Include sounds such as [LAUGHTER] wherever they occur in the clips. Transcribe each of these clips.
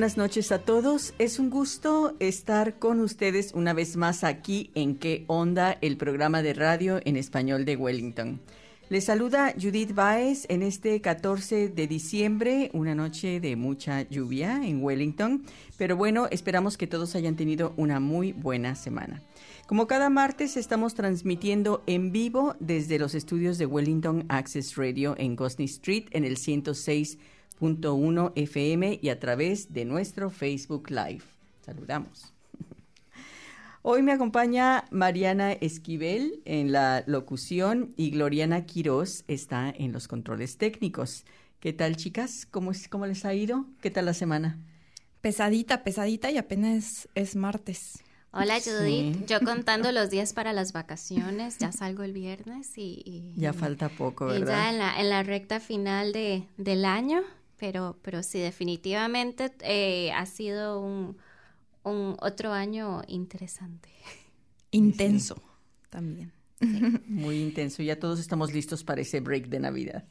Buenas noches a todos. Es un gusto estar con ustedes una vez más aquí en ¿Qué onda? el programa de radio en español de Wellington. Les saluda Judith Baez en este 14 de diciembre, una noche de mucha lluvia en Wellington, pero bueno, esperamos que todos hayan tenido una muy buena semana. Como cada martes estamos transmitiendo en vivo desde los estudios de Wellington Access Radio en Gosney Street en el 106 1 FM y a través de nuestro Facebook Live. Saludamos. Hoy me acompaña Mariana Esquivel en la locución y Gloriana Quiroz está en los controles técnicos. ¿Qué tal, chicas? ¿Cómo, es, ¿Cómo les ha ido? ¿Qué tal la semana? Pesadita, pesadita y apenas es martes. Hola Judith, yo contando los días para las vacaciones, ya salgo el viernes y... ya falta poco, ¿verdad? Y ya en la, en la recta final de, del año, pero, pero sí, definitivamente eh, ha sido un, un, otro año interesante. [LAUGHS] Intenso también. Muy intenso. Ya todos estamos listos para ese break de Navidad.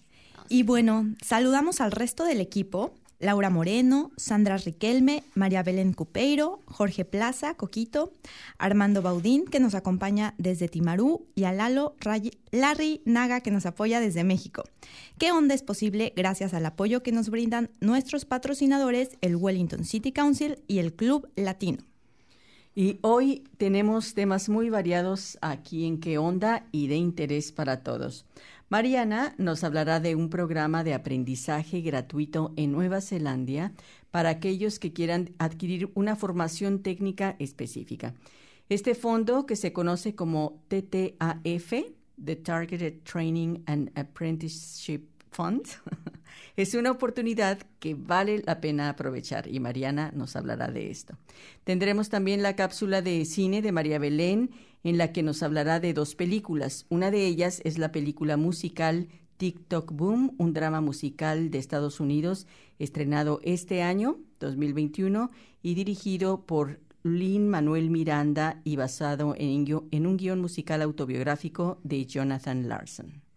Y bueno, saludamos al resto del equipo Laura Moreno, Sandra Riquelme, María Belén Cupeiro, Jorge Plaza, Coquito, Armando Baudín, que nos acompaña desde Timarú, y a Lalo Larry Naga, que nos apoya desde México. ¿Qué onda es posible gracias al apoyo que nos brindan nuestros patrocinadores, el Wellington City Council y el Club Latino? Y hoy tenemos temas muy variados aquí en qué onda y de interés para todos. Mariana nos hablará de un programa de aprendizaje gratuito en Nueva Zelanda para aquellos que quieran adquirir una formación técnica específica. Este fondo, que se conoce como TTAF, The Targeted Training and Apprenticeship [LAUGHS] Es una oportunidad que vale la pena aprovechar y Mariana nos hablará de esto. Tendremos también la cápsula de cine de María Belén en la que nos hablará de dos películas. Una de ellas es la película musical TikTok Boom, un drama musical de Estados Unidos estrenado este año, 2021, y dirigido por Lin Manuel Miranda y basado en, en un guion musical autobiográfico de Jonathan Larson.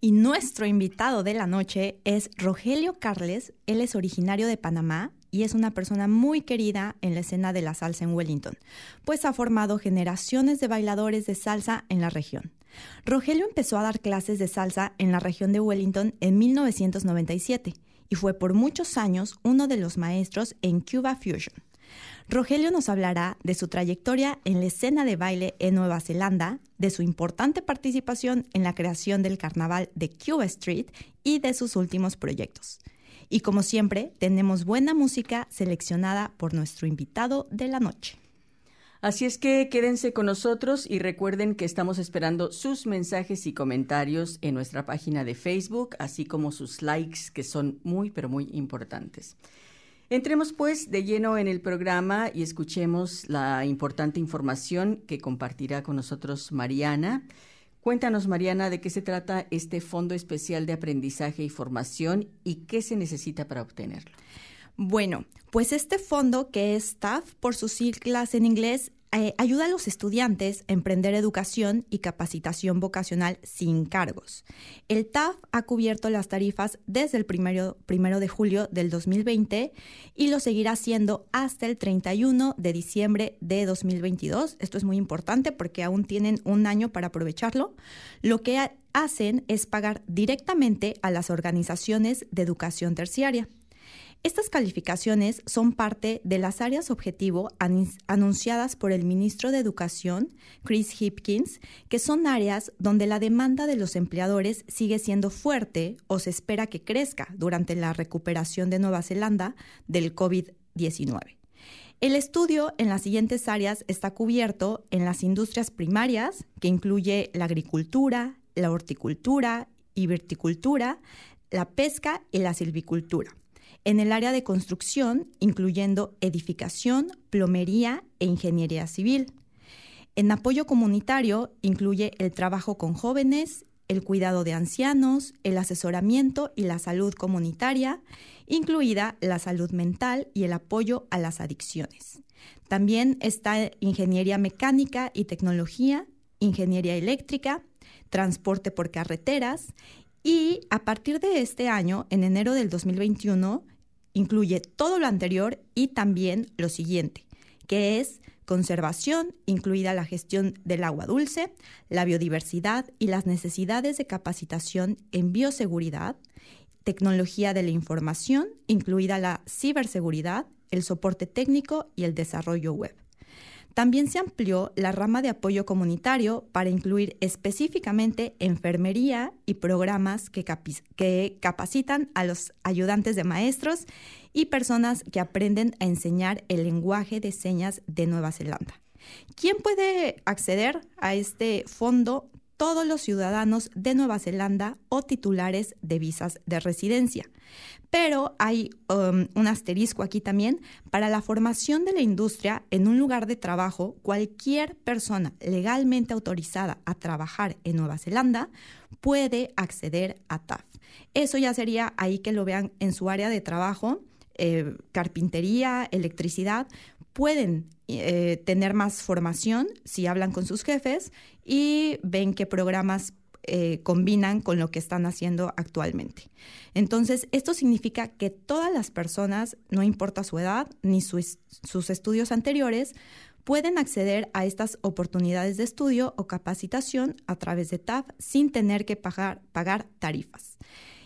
Y nuestro invitado de la noche es Rogelio Carles. Él es originario de Panamá y es una persona muy querida en la escena de la salsa en Wellington, pues ha formado generaciones de bailadores de salsa en la región. Rogelio empezó a dar clases de salsa en la región de Wellington en 1997 y fue por muchos años uno de los maestros en Cuba Fusion. Rogelio nos hablará de su trayectoria en la escena de baile en Nueva Zelanda, de su importante participación en la creación del carnaval de Cuba Street y de sus últimos proyectos. Y como siempre, tenemos buena música seleccionada por nuestro invitado de la noche. Así es que quédense con nosotros y recuerden que estamos esperando sus mensajes y comentarios en nuestra página de Facebook, así como sus likes que son muy, pero muy importantes. Entremos pues de lleno en el programa y escuchemos la importante información que compartirá con nosotros Mariana. Cuéntanos, Mariana, de qué se trata este Fondo Especial de Aprendizaje y Formación y qué se necesita para obtenerlo. Bueno, pues este fondo, que es STAFF por sus siglas en inglés, eh, ayuda a los estudiantes a emprender educación y capacitación vocacional sin cargos. El TAF ha cubierto las tarifas desde el primero, primero de julio del 2020 y lo seguirá haciendo hasta el 31 de diciembre de 2022. Esto es muy importante porque aún tienen un año para aprovecharlo. Lo que hacen es pagar directamente a las organizaciones de educación terciaria. Estas calificaciones son parte de las áreas objetivo anunciadas por el ministro de Educación, Chris Hipkins, que son áreas donde la demanda de los empleadores sigue siendo fuerte o se espera que crezca durante la recuperación de Nueva Zelanda del COVID-19. El estudio en las siguientes áreas está cubierto en las industrias primarias, que incluye la agricultura, la horticultura y verticultura, la pesca y la silvicultura en el área de construcción, incluyendo edificación, plomería e ingeniería civil. En apoyo comunitario incluye el trabajo con jóvenes, el cuidado de ancianos, el asesoramiento y la salud comunitaria, incluida la salud mental y el apoyo a las adicciones. También está ingeniería mecánica y tecnología, ingeniería eléctrica, transporte por carreteras y a partir de este año, en enero del 2021, incluye todo lo anterior y también lo siguiente, que es conservación, incluida la gestión del agua dulce, la biodiversidad y las necesidades de capacitación en bioseguridad, tecnología de la información, incluida la ciberseguridad, el soporte técnico y el desarrollo web. También se amplió la rama de apoyo comunitario para incluir específicamente enfermería y programas que, capacitan a los ayudantes de maestros y personas que aprenden a enseñar el lenguaje de señas de Nueva Zelanda. ¿Quién puede acceder a este fondo todos los ciudadanos de Nueva Zelanda o titulares de visas de residencia. Pero hay um, un asterisco aquí también. Para la formación de la industria en un lugar de trabajo, cualquier persona legalmente autorizada a trabajar en Nueva Zelanda puede acceder a TAF. Eso ya sería ahí que lo vean en su área de trabajo, eh, carpintería, electricidad, pueden eh, tener más formación si hablan con sus jefes y ven qué programas eh, combinan con lo que están haciendo actualmente. Entonces, esto significa que todas las personas, no importa su edad ni sus estudios anteriores, pueden acceder a estas oportunidades de estudio o capacitación a través de TAF sin tener que pagar, pagar tarifas.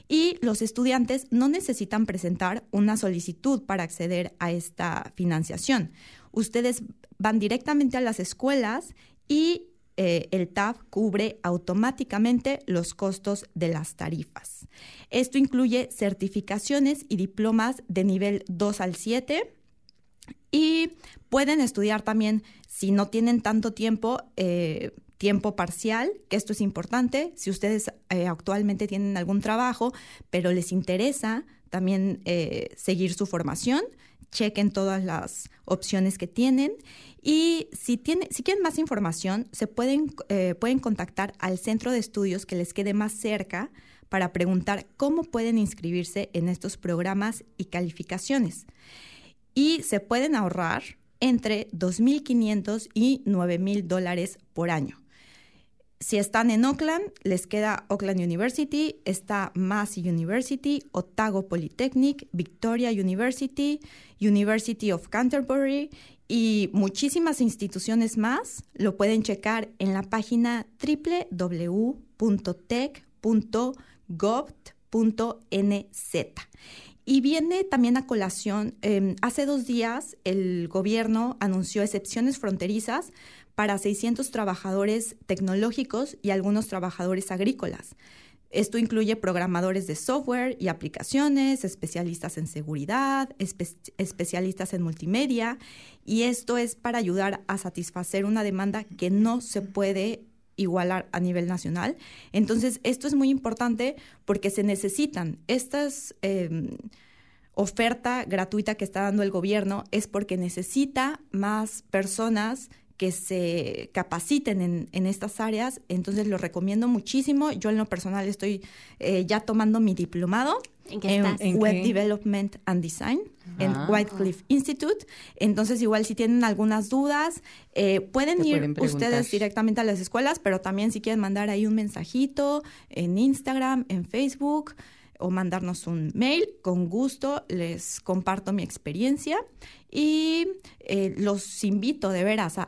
Y los estudiantes no necesitan presentar una solicitud para acceder a esta financiación. Ustedes van directamente a las escuelas y eh, el TAF cubre automáticamente los costos de las tarifas. Esto incluye certificaciones y diplomas de nivel 2 al 7 y pueden estudiar también, si no tienen tanto tiempo, eh, tiempo parcial, que esto es importante, si ustedes eh, actualmente tienen algún trabajo, pero les interesa también seguir su formación, chequen todas las opciones que tienen y si, quieren más información, se pueden, eh, pueden contactar al centro de estudios que les quede más cerca para preguntar cómo pueden inscribirse en estos programas y calificaciones. Y se pueden ahorrar entre 2.500 y 9.000 dólares por año. Si están en Oakland, les queda Oakland University, está Massey University, Otago Polytechnic, Victoria University, University of Canterbury y muchísimas instituciones más. Lo pueden checar en la página www.tech.gov.nz. Y viene también a colación, em, hace dos días el gobierno anunció excepciones fronterizas para 600 trabajadores tecnológicos y algunos trabajadores agrícolas. Esto incluye programadores de software y aplicaciones, especialistas en seguridad, especialistas en multimedia, y esto es para ayudar a satisfacer una demanda que no se puede igualar a nivel nacional. Entonces, esto es muy importante porque se necesitan estas... Em, oferta gratuita que está dando el gobierno es porque necesita más personas que se capaciten en, estas áreas, entonces lo recomiendo muchísimo. Yo en lo personal estoy eh, ya tomando mi diplomado ¿En, Web Development and Design en ah. Whitecliff Institute. Entonces, igual si tienen algunas dudas, eh, pueden ir ustedes directamente a las escuelas, pero también si quieren mandar ahí un mensajito en Instagram, en Facebook o mandarnos un mail, con gusto les comparto mi experiencia y eh, los invito de veras a,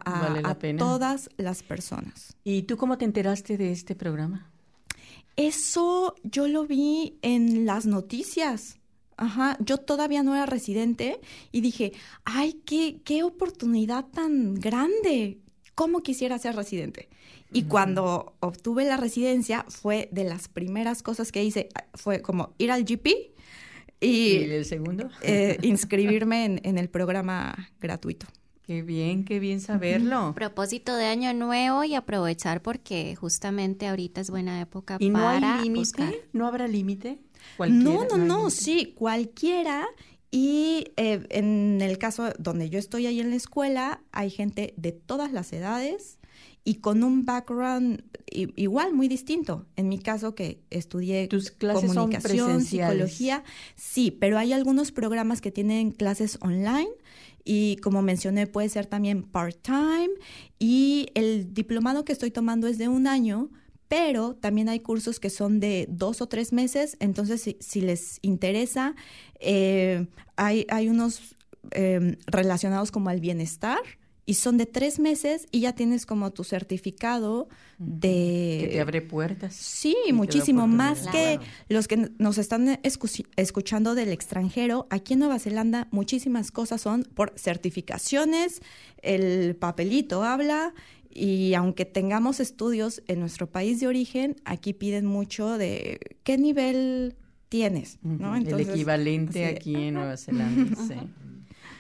todas las personas. ¿Y tú cómo te enteraste de este programa? Eso yo lo vi en las noticias. Ajá, yo todavía no era residente y dije, ay, qué, qué oportunidad tan grande. ¿Cómo quisiera ser residente? Y cuando obtuve la residencia fue de las primeras cosas que hice, fue como ir al GP y, el segundo? Eh, inscribirme en, el programa gratuito. Qué bien, qué bien saberlo. Propósito de año nuevo y aprovechar porque justamente ahorita es buena época ¿Y para no hay límite? ¿No habrá límite? No, no, no, sí, cualquiera. Y eh, en el caso donde yo estoy ahí en la escuela, hay gente de todas las edades y con un background igual muy distinto. En mi caso que estudié ¿Tus clases comunicación, psicología, sí, pero hay algunos programas que tienen clases online y como mencioné puede ser también part-time y el diplomado que estoy tomando es de un año, pero también hay cursos que son de dos o tres meses, entonces si, les interesa, eh, hay, hay unos em, relacionados como al bienestar y son de tres meses y ya tienes como tu certificado de... Que te abre puertas. Sí, muchísimo, más que los que nos están escuchando del extranjero. Aquí en Nueva Zelanda muchísimas cosas son por certificaciones, el papelito habla y aunque tengamos estudios en nuestro país de origen, aquí piden mucho de qué nivel tienes, ¿no? el equivalente aquí en Nueva Zelanda, sí.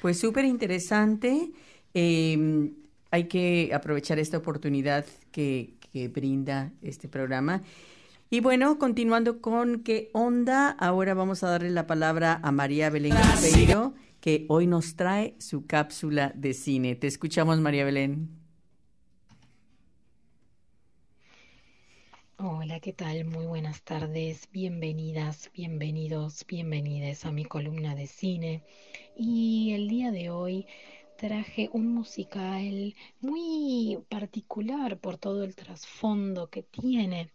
Pues súper interesante. Eh, hay que aprovechar esta oportunidad que, que, brinda este programa. Y bueno, continuando con qué onda, ahora vamos a darle la palabra a María Belén Campeiro, que hoy nos trae su cápsula de cine. Te escuchamos, María Belén. Hola, ¿qué tal? Muy buenas tardes, bienvenidas, bienvenidos, bienvenidas a mi columna de cine. Y el día de hoy traje un musical muy particular por todo el trasfondo que tiene.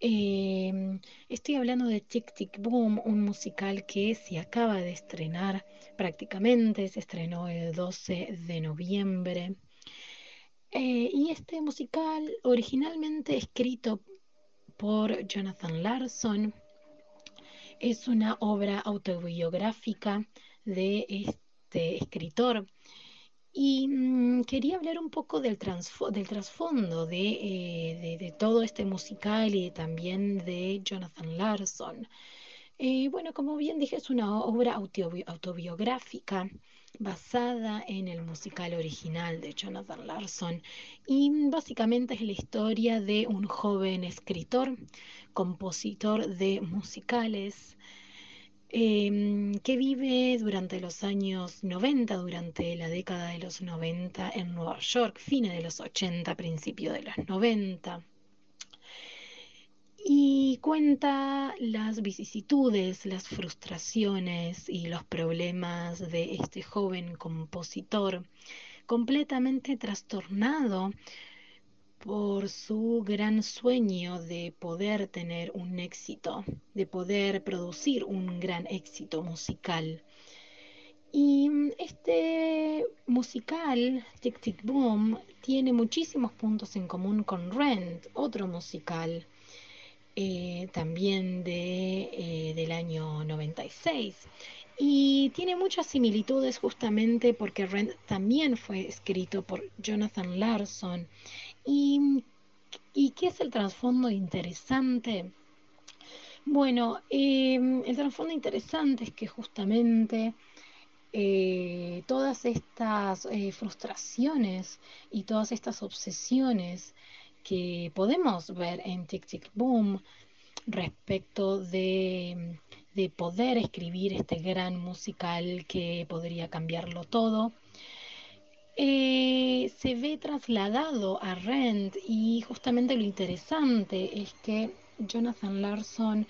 Em, estoy hablando de Tic Tic Boom, un musical que se acaba de estrenar prácticamente, se estrenó el 12 de noviembre. Eh, y este musical, originalmente escrito por Jonathan Larson, es una obra autobiográfica de este escritor y mm, quería hablar un poco del, trasfondo eh, de, todo este musical y también de Jonathan Larson. Eh, bueno, como bien dije, es una obra autobiográfica basada en el musical original de Jonathan Larson y básicamente es la historia de un joven escritor, compositor de musicales, Em, que vive durante los años 90, durante la década de los 90 en Nueva York, fines de los 80, principio de los 90. Y cuenta las vicisitudes, las frustraciones y los problemas de este joven compositor completamente trastornado por su gran sueño de poder tener un éxito, de poder producir un gran éxito musical. Y este musical, Tic Tic Boom, tiene muchísimos puntos en común con Rent, otro musical eh, también de, eh, del año 96. Y tiene muchas similitudes justamente porque Rent también fue escrito por Jonathan Larson ¿Y, qué es el trasfondo interesante? Bueno, em, el trasfondo interesante es que justamente eh, todas estas eh, frustraciones y todas estas obsesiones que podemos ver en Tic Tic Boom respecto de, de poder escribir este gran musical que podría cambiarlo todo, eh, se ve trasladado a Rent y justamente lo interesante es que Jonathan Larson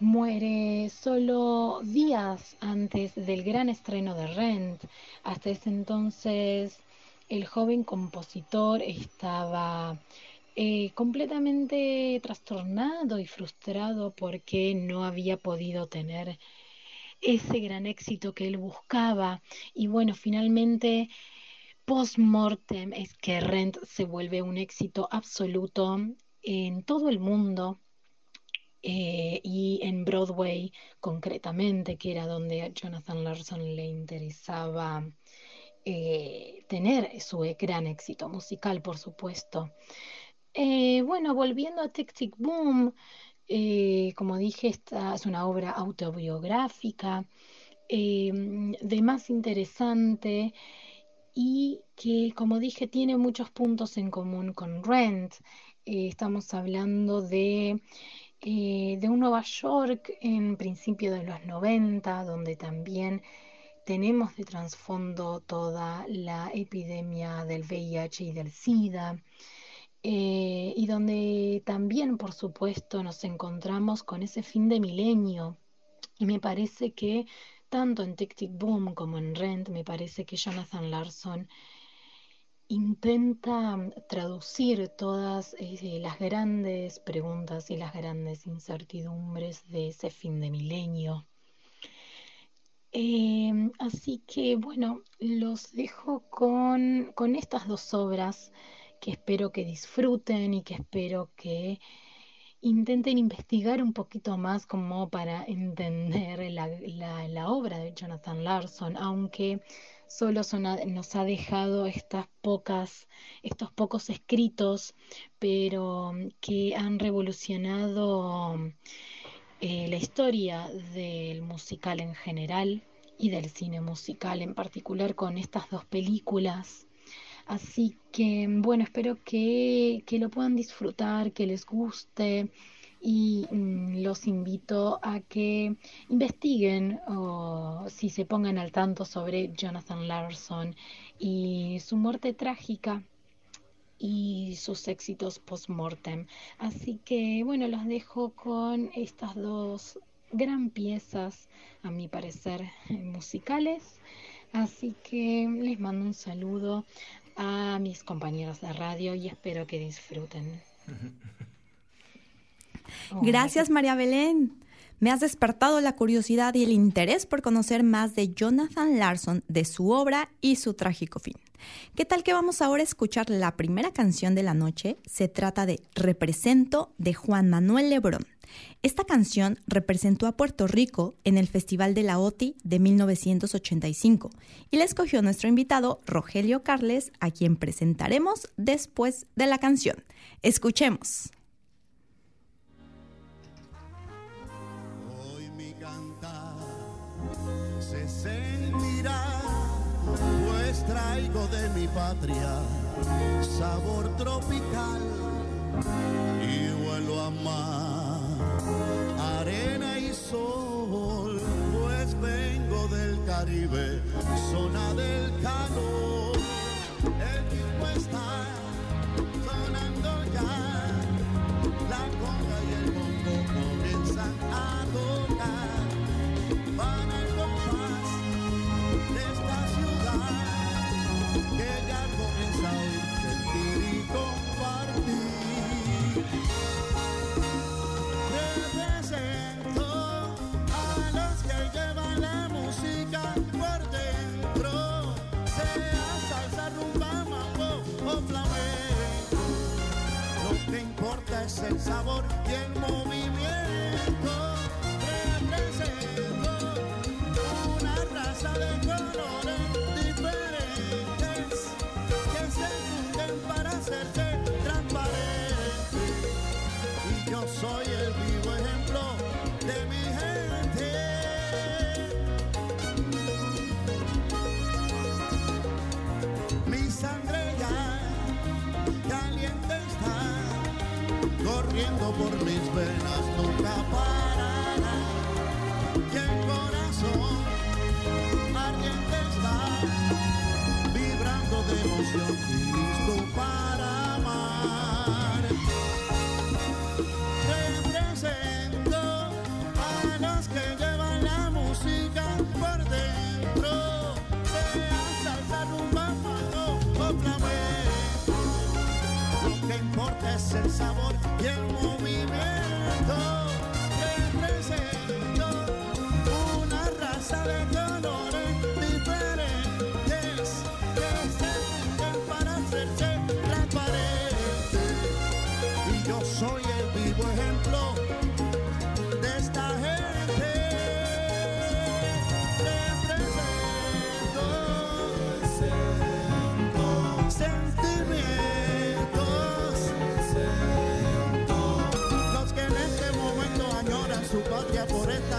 muere solo días antes del gran estreno de Rent. Hasta ese entonces el joven compositor estaba eh, completamente trastornado y frustrado porque no había podido tener ese gran éxito que él buscaba. Y bueno, finalmente post-mortem es que Rent se vuelve un éxito absoluto en todo el mundo eh, y en Broadway concretamente, que era donde a Jonathan Larson le interesaba eh, tener su gran éxito musical, por supuesto. Eh, bueno, volviendo a Tic Boom, como dije, esta es una obra autobiográfica. de más interesante y que, como dije, tiene muchos puntos en común con Rent. Eh, estamos hablando de, eh, de un Nueva York en principio de los 90, donde también tenemos de trasfondo toda la epidemia del VIH y del SIDA. eh, y donde también, por supuesto, nos encontramos con ese fin de milenio. Y me parece que tanto en Tic Tic Boom como en Rent, me parece que Jonathan Larson intenta traducir todas eh, las grandes preguntas y las grandes incertidumbres de ese fin de milenio. Em, así que bueno, los dejo con, con estas dos obras que espero que disfruten y que espero que intenten investigar un poquito más como para [LAUGHS] entender la, obra de Jonathan Larson, aunque solo nos ha dejado estas pocas, estos pocos escritos, pero que han revolucionado eh, la historia del musical en general y del cine musical en particular con estas dos películas Así que, bueno, espero que, lo puedan disfrutar, que les guste y mm, los invito a que investiguen o si se pongan al tanto sobre Jonathan Larson y su muerte trágica y sus éxitos post-mortem. Así que bueno, los dejo con estas dos gran piezas, a mi parecer, [LAUGHS] musicales. Así que les mando un saludo a mis compañeros de radio y espero que disfruten. Gracias, María Belén. Me has despertado la curiosidad y el interés por conocer más de Jonathan Larson, de su obra y su trágico fin. ¿Qué tal que vamos ahora a escuchar la primera canción de la noche? Se trata de Represento de Juan Manuel Lebrón. Esta canción representó a Puerto Rico en el Festival de la OTI de 1985 y la escogió nuestro invitado Rogelio Carles, a quien presentaremos después de la canción. Escuchemos. Traigo de mi patria sabor tropical y vuelo a amar arena y sol, pues vengo del Caribe, zona del calor. El tiempo está sonando ya, la conga y el bombo comienzan a sabor y el movimiento. Represento una raza de colores diferentes que se funden para hacerse transparente. Y yo soy el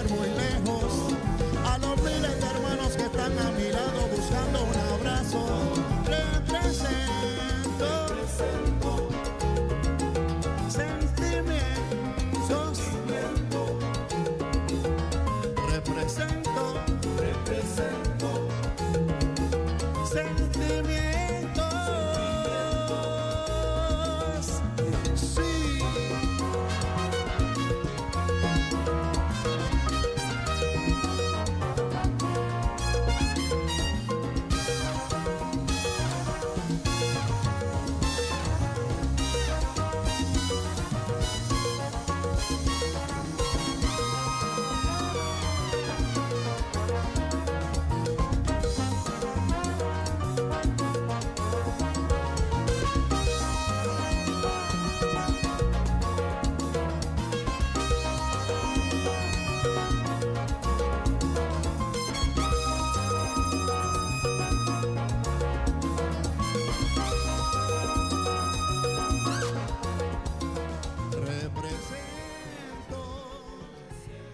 muy lejos. A los miles de hermanos que están a mi lado buscando un abrazo.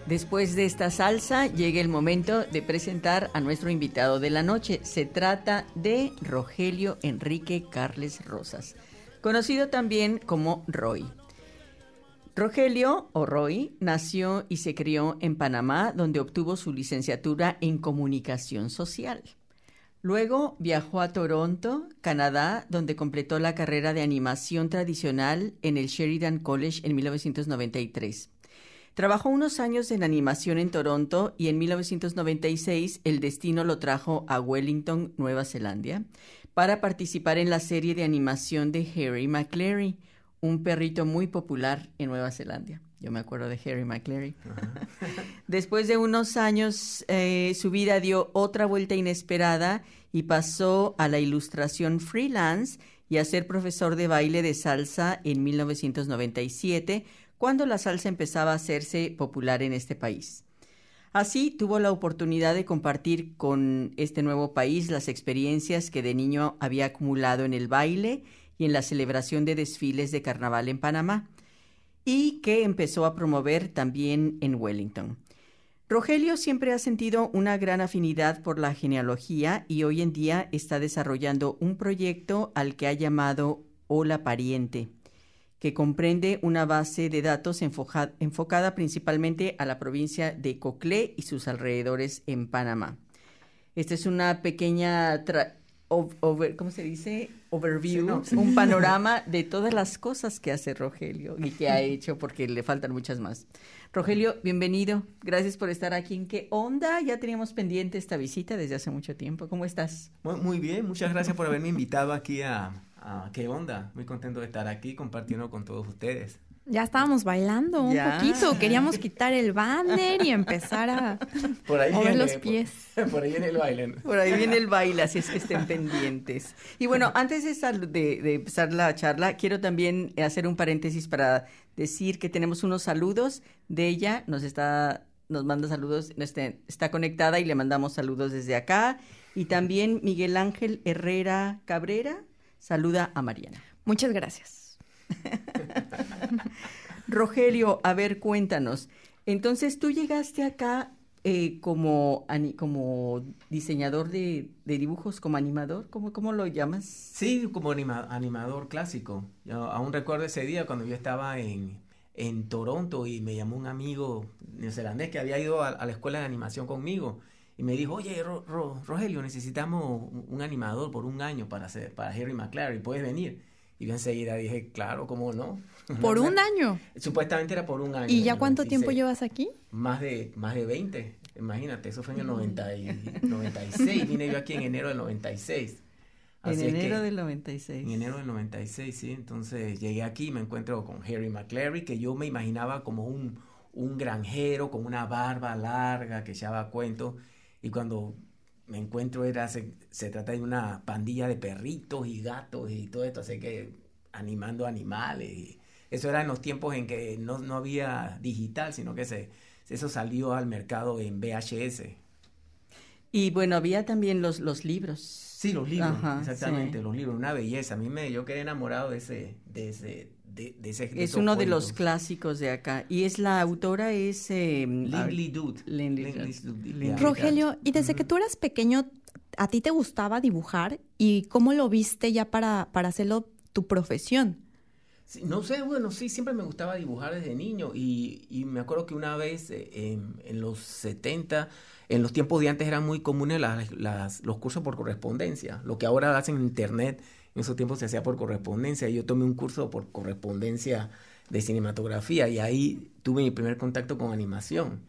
Después de esta salsa llega el momento de presentar a nuestro invitado de la noche. Se trata de Rogelio Enrique Carles Rosas, conocido también como Roy. Rogelio, o Roy, nació y se crió en Panamá, donde obtuvo su licenciatura en comunicación social. Luego viajó a Toronto, Canadá, donde completó la carrera de animación tradicional en el Sheridan College en 1993. Trabajó unos años en animación en Toronto y en 1996 el destino lo trajo a Wellington, Nueva Zelanda, para participar en la serie de animación de Harry McCleary, un perrito muy popular en Nueva Zelanda. Yo me acuerdo de Harry McCleary. [LAUGHS] Después de unos años, eh, su vida dio otra vuelta inesperada y pasó a la ilustración freelance y a ser profesor de baile de salsa en 1997, cuando la salsa empezaba a hacerse popular en este país. Así tuvo la oportunidad de compartir con este nuevo país las experiencias que de niño había acumulado en el baile y en la celebración de desfiles de carnaval en Panamá, y que empezó a promover también en Wellington. Rogelio siempre ha sentido una gran afinidad por la genealogía y hoy en día está desarrollando un proyecto al que ha llamado Hola Pariente, que comprende una base de datos enfocada principalmente a la provincia de Coclé y sus alrededores en Panamá. Esta es una pequeña over, ¿cómo se dice? Overview, [LAUGHS] un panorama de todas las cosas que hace Rogelio y que ha hecho, porque le faltan muchas más. Rogelio, bienvenido. Gracias por estar aquí en ¿Qué onda? Ya teníamos pendiente esta visita desde hace mucho tiempo. ¿Cómo estás? Muy, muy bien, muchas gracias por haberme invitado aquí a, a ¿Qué onda? Muy contento de estar aquí compartiendo con todos ustedes. Ya estábamos bailando un poquito, queríamos quitar el banner y empezar a [LAUGHS] por ahí mover los pies. [LAUGHS] Por, ahí viene el baile. Por ahí viene el baile, así es que estén pendientes. Y bueno, antes de, de, de, empezar la charla, quiero también hacer un paréntesis para decir que tenemos unos saludos de ella, nos está nos manda saludos, este, está conectada y le mandamos saludos desde acá. Y también Miguel Ángel Herrera Cabrera saluda a Mariana. Muchas gracias. [LAUGHS] Rogelio, a ver, cuéntanos. Entonces, tú llegaste acá eh, como, como diseñador de, dibujos, como animador, ¿cómo, ¿cómo lo llamas? Sí, como animador clásico. Yo aún recuerdo ese día cuando yo estaba en, en Toronto y me llamó un amigo neozelandés que había ido a, la escuela de animación conmigo y me dijo, oye, Rogelio, necesitamos un, animador por un año para, hacer, para Harry McClary, ¿puedes venir? Y yo enseguida dije, claro, ¿cómo no? [LAUGHS] ¿Por un año? Supuestamente era por un año. ¿Y ya cuánto tiempo llevas aquí? Más de, más de 20. Imagínate, eso fue en el 90 y, 96. Vine yo aquí en enero del 96. en enero del 96. En enero del 96, sí. Entonces llegué aquí y me encuentro con Harry McClary, que yo me imaginaba como un, un granjero con una barba larga que echaba cuentos. Y cuando me encuentro era, se, trata de una pandilla de perritos y gatos y todo esto, así que animando animales. Y eso era en los tiempos en que no, no había digital, sino que se, eso salió al mercado en VHS. Y bueno, había también los, los libros. Sí, los libros, exactamente, los libros, una belleza. A mí me, yo quedé enamorado de ese, de ese, es uno de los clásicos de acá. Y es la autora es... Eh, Dude. Rogelio, y desde que tú eras pequeño, ¿a ti te gustaba dibujar? ¿Y cómo lo viste ya para, para hacerlo tu profesión? no sé, bueno, sí, siempre me gustaba dibujar desde niño y, y me acuerdo que una vez eh, en, los 70, en los tiempos de antes eran muy comunes las, las, los cursos por correspondencia, lo que ahora hacen en internet en esos tiempos se hacía por correspondencia. Yo tomé un curso por correspondencia de cinematografía y ahí tuve mi primer contacto con animación.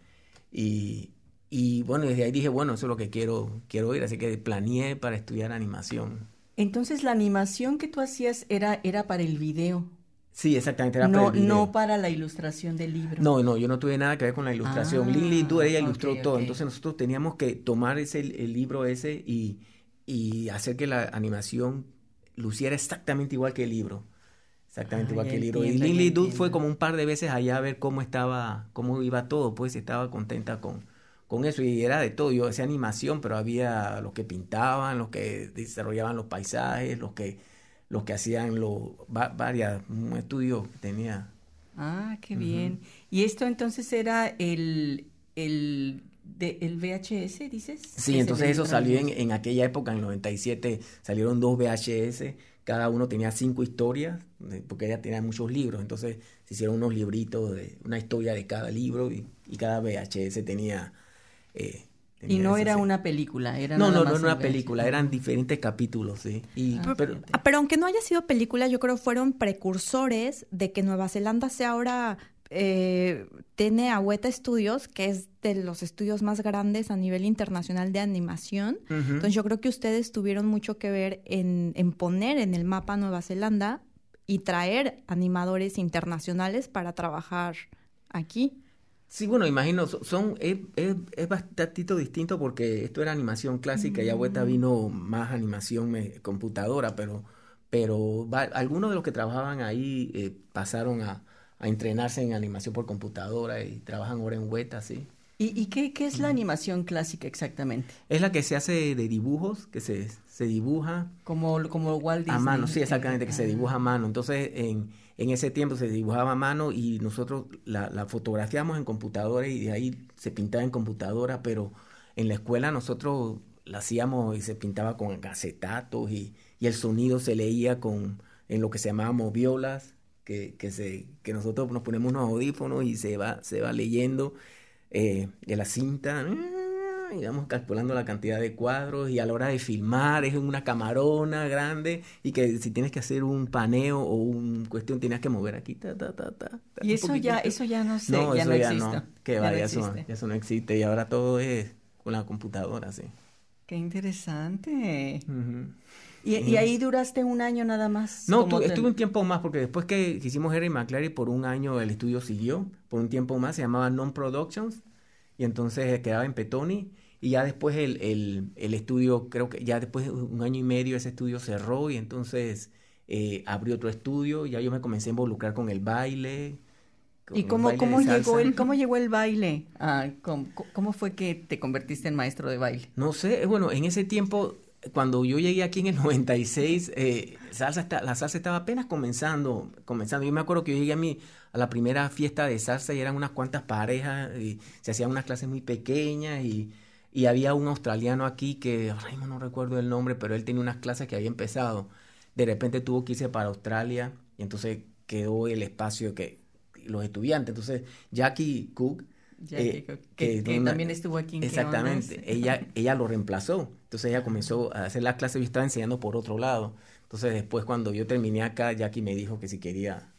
Y, y bueno, desde ahí dije, bueno, eso es lo que quiero, quiero ir, así que planeé para estudiar animación. Entonces la animación que tú hacías era, era para el video. Sí, exactamente, era no, para el video. No para la ilustración del libro. No, no, yo no tuve nada que ver con la ilustración. Ah, Lily Du, ella ilustró todo. ok. Entonces nosotros teníamos que tomar ese, el libro ese y, y hacer que la animación luciera exactamente igual que el libro. Exactamente Ah, igual que el libro. entiendo, y Lily Dude fue como un par de veces allá a ver cómo estaba, cómo iba todo, pues estaba contenta con, con eso. Y era de todo. Yo hacía animación, pero había los que pintaban, los que desarrollaban los paisajes, los que, los que hacían lo, va- varias, un estudio que tenía Ah, qué bien. ¿Y esto entonces era el, el, de, el VHS, dices? Sí, entonces eso salió en, en aquella época, en el 97, salieron dos VHS, cada uno tenía cinco historias, porque ella tenía muchos libros, entonces se hicieron unos libritos, de una historia de cada libro y, y cada VHS tenía... eh, Y no era una película, era No, nada no, más no era una VHS. película, eran diferentes capítulos, sí. Y, Ah, pero. Ah, Pero aunque no haya sido película, yo creo fueron precursores de que Nueva Zelanda sea ahora eh, tiene a Weta Studios, que es de los estudios más grandes a nivel internacional de animación. Ujú. Entonces yo creo que ustedes tuvieron mucho que ver en, en poner en el mapa Nueva Zelanda y traer animadores internacionales para trabajar aquí. Sí, bueno, imagino, so- son, es, es, es bastante distinto porque esto era animación clásica y ahorita vino más animación eh, computadora, pero, pero va- algunos de los que trabajaban ahí eh, pasaron a, a entrenarse en animación por computadora y trabajan ahora en Weta, sí. ¿Y, y qué, qué es la animación clásica exactamente? Es la que se hace de dibujos, que se, se dibuja Como, como Walt Disney. a mano, sí, exactamente, que se ah. dibuja a mano. Entonces, en, en ese tiempo se dibujaba a mano y nosotros la, la fotografiamos en computadora y de ahí se pintaba en computadora, pero en la escuela nosotros la hacíamos y se pintaba con acetatos y, y el sonido se leía con en lo que se llamaba moviolas, que, que, se, que nosotros nos ponemos unos audífonos y se va, se va leyendo eh, de la cinta, y vamos calculando la cantidad de cuadros y a la hora de filmar es una camarona grande y que si tienes que hacer un paneo o un cuestión tienes que mover aquí, ta, ta, ta, ta, ta, Y eso ya, eso ya no sé, No, ya eso no ya existe. no, que Ya va, no ya eso, existe. ya eso no existe y ahora todo es con la computadora, sí. Qué interesante. ¿Y, y ahí duraste un año nada más? No, tu- estuve un tiempo más porque después que que hicimos Harry McClary por un año el estudio siguió, por un tiempo más, se llamaba Non Productions y entonces quedaba en Petoni y ya después el, el, el estudio, creo que ya después de un año y medio ese estudio cerró y entonces eh, abrió otro estudio y ya yo me comencé a involucrar con el baile. con ¿Y el cómo, baile cómo llegó el, cómo llegó el baile? Ah, ¿cómo, cómo fue que te convertiste en maestro de baile? No sé, bueno, en ese tiempo, cuando yo llegué aquí en el [LAUGHS] 96, eh, salsa está- la salsa estaba apenas comenzando, comenzando. Yo me acuerdo que yo llegué a, mi, a la primera fiesta de salsa y eran unas cuantas parejas y se hacían unas clases muy pequeñas y, y había un australiano aquí que, no recuerdo el nombre, pero él tenía unas clases que había empezado. De repente tuvo que irse para Australia y entonces quedó el espacio que los estudiantes. Entonces, Jackie Cook Jackie eh, que- que una- también estuvo aquí en ¿Qué Exactamente. Ella, ella lo reemplazó. Entonces ella comenzó a hacer la clase, yo estaba enseñando por otro lado. Entonces después cuando yo terminé acá, Jackie me dijo que si quería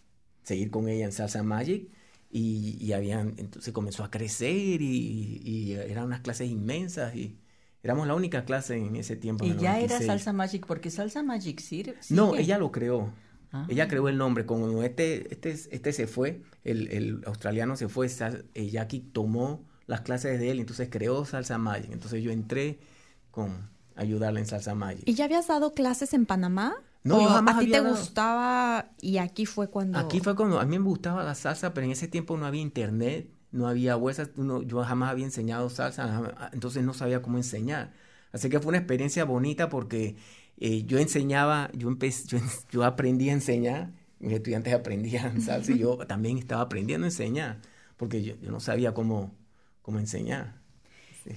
seguir con ella en Salsa Magic y, y habían, entonces comenzó a crecer y, y eran unas clases inmensas y éramos la única clase en ese tiempo. Y ya era 96. Salsa Magic, porque Salsa Magic sir- No, ella lo creó. Ah. Ella creó el nombre. Como este, este, este se fue, el, el australiano se fue, Sal- eh, Jackie tomó las clases de él, entonces creó Salsa Magic. Entonces yo entré con ayudarle en Salsa Magic. ¿Y ya habías dado clases en Panamá? No, ¿O yo jamás a ti había te dado. gustaba y aquí fue cuando... Aquí fue cuando a mí me gustaba la salsa, pero en ese tiempo no había internet, no había huesas, uno- yo jamás había enseñado salsa, entonces no sabía cómo enseñar. Así que fue una experiencia bonita porque eh, yo enseñaba, yo, empecé, yo, [LAUGHS] yo aprendí a enseñar, mis estudiantes aprendían salsa y yo [LAUGHS] también estaba aprendiendo a enseñar, porque yo, yo no sabía cómo, cómo enseñar.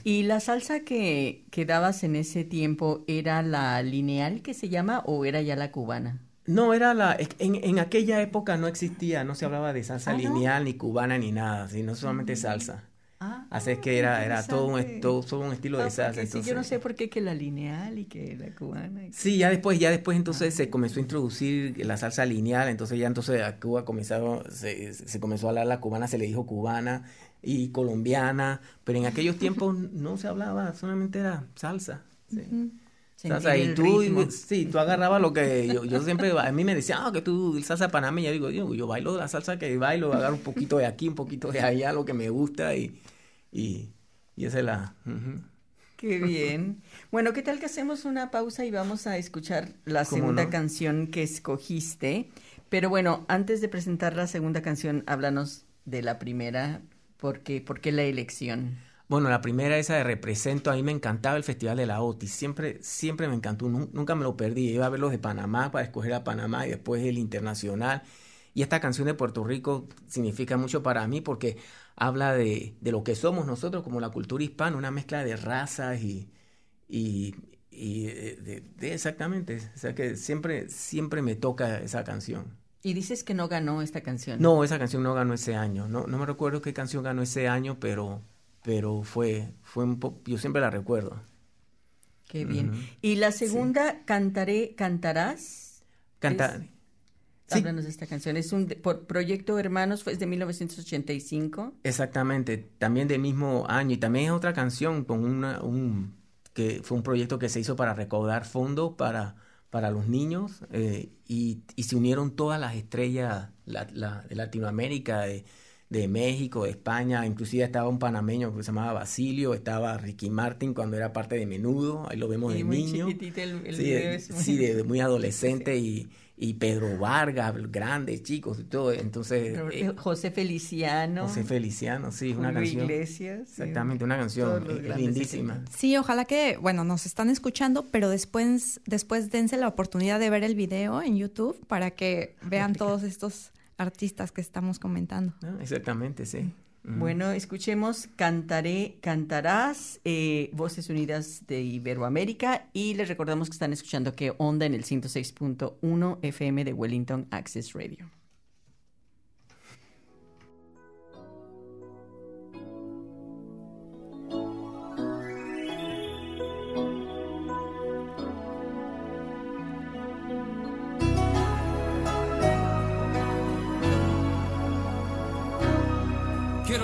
¿Y la salsa que, que dabas en ese tiempo era la lineal que se llama o era ya la cubana? No, era la, en, en aquella época no existía, no se hablaba de salsa Ah, ¿no? lineal, ni cubana, ni nada, sino solamente salsa. Ah, Así es que era, era todo un, todo, todo un estilo Ah, de salsa. porque sí, yo no entonces- sé por qué que la lineal y que la cubana. y- Sí, ya después, ya después entonces se comenzó a introducir la salsa lineal, entonces ya entonces a Cuba comenzaron, se, se comenzó a hablar la cubana, se le dijo cubana y colombiana, pero en aquellos tiempos no se hablaba, solamente era salsa. sí. Sentir Salsa, y tú, ritmo. sí, tú agarrabas lo que yo, yo siempre, [LAUGHS] a mí me decían, ah, que tú salsa panameña, digo, yo, yo bailo la salsa que bailo, agarro un poquito de aquí, un poquito de allá, lo que me gusta y, y, y esa es la... Qué bien. Bueno, ¿qué tal que hacemos una pausa y vamos a escuchar la ¿Cómo segunda no? canción que escogiste? Pero bueno, antes de presentar la segunda canción, háblanos de la primera, porque ¿por qué la elección? Bueno, la primera esa de Represento, a mí me encantaba el Festival de la OTI, siempre, siempre me encantó, nun- nunca me lo perdí, iba a ver los de Panamá para escoger a Panamá y después el internacional, Y esta canción de Puerto Rico significa mucho para mí porque habla de, de lo que somos nosotros como la cultura hispana, una mezcla de razas y, y, y de, de- exactamente. O sea que siempre, siempre me toca esa canción. Y dices que no ganó esta canción. No, esa canción no ganó ese año. No, no me recuerdo qué canción ganó ese año, pero, pero fue, fue un po- yo siempre la recuerdo. Qué bien. Y la segunda, Cantaré, Cantarás. Canta, Sí. Háblanos de esta canción. Es un por Proyecto Hermanos, fue de 1985. Exactamente, también del mismo año y también es otra canción con una, un que fue un proyecto que se hizo para recaudar fondos para, para los niños eh, y, y se unieron todas las estrellas la- la- de Latinoamérica, de, de México, de España, inclusive estaba un panameño que se llamaba Basilio, estaba Ricky Martin cuando era parte de Menudo, ahí lo vemos Y de muy niño. chiquitito el- el sí, video de, es muy- sí, de- de muy [LAUGHS] adolescente y, y Pedro Vargas, grandes chicos y todo, entonces... eh, José Feliciano. José Feliciano, sí, una canción. Iglesias. sí. Exactamente, una canción eh, lindísima. Sí, ojalá que, bueno, nos están escuchando, pero después, después dense la oportunidad de ver el video en YouTube para que vean todos estos artistas que estamos comentando. ¿no? Exactamente, sí. Bueno, escuchemos Cantaré, Cantarás, eh, Voces Unidas de Iberoamérica y les recordamos que están escuchando que onda en el 106.1 FM de Wellington Access Radio.